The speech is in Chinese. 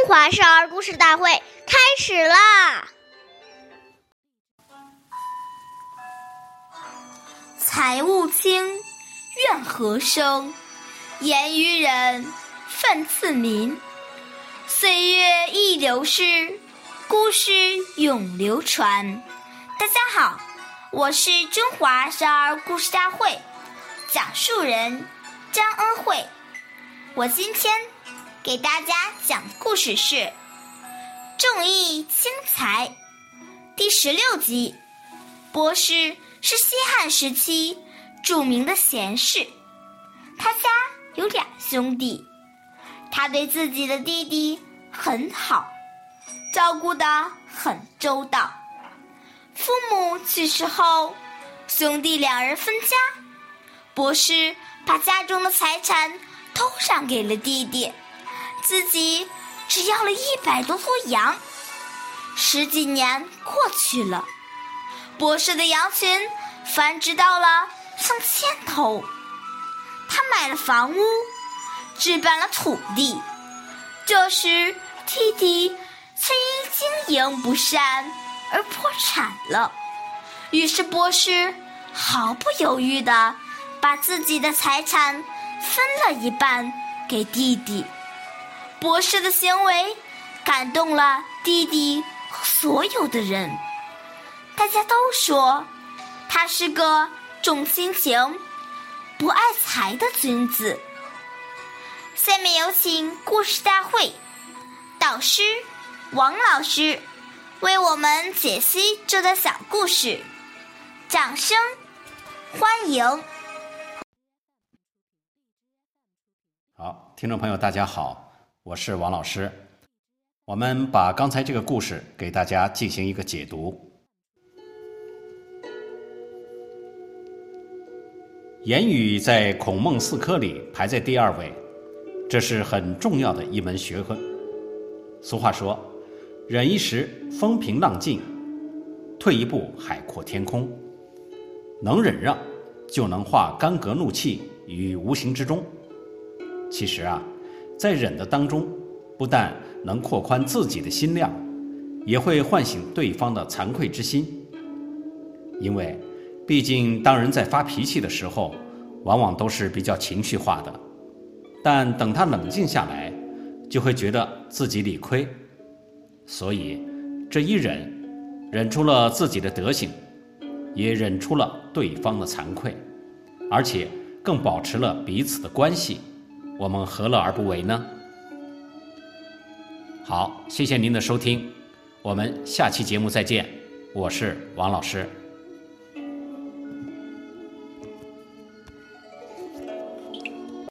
中华少儿故事大会开始啦！财物轻，怨何生？言于人，愤自民。岁月易流逝，故事永流传。大家好，我是中华少儿故事大会讲述人张恩惠。我今天给大家讲的故事是《重义轻财》第十六集。博士是西汉时期著名的贤士，他家有俩兄弟，他对自己的弟弟很好，照顾得很周到。父母去世后，兄弟两人分家，博士把家中的财产。都让给了弟弟，自己只要了一百多头羊。十几年过去了，博士的羊群繁殖到了上千头。他买了房屋，置办了土地。这时，弟弟却因经营不善而破产了。于是，博士毫不犹豫地把自己的财产。分了一半给弟弟，博士的行为感动了弟弟和所有的人。大家都说他是个重亲情、不爱财的君子。下面有请故事大会导师王老师为我们解析这段小故事，掌声欢迎。好，听众朋友，大家好，我是王老师。我们把刚才这个故事给大家进行一个解读。言语在孔孟四科里排在第二位，这是很重要的一门学问。俗话说：“忍一时，风平浪静；退一步，海阔天空。”能忍让，就能化干戈怒气于无形之中。其实啊，在忍的当中，不但能扩宽自己的心量，也会唤醒对方的惭愧之心。因为，毕竟当人在发脾气的时候，往往都是比较情绪化的。但等他冷静下来，就会觉得自己理亏。所以，这一忍，忍出了自己的德行，也忍出了对方的惭愧，而且更保持了彼此的关系。我们何乐而不为呢？好，谢谢您的收听，我们下期节目再见，我是王老师。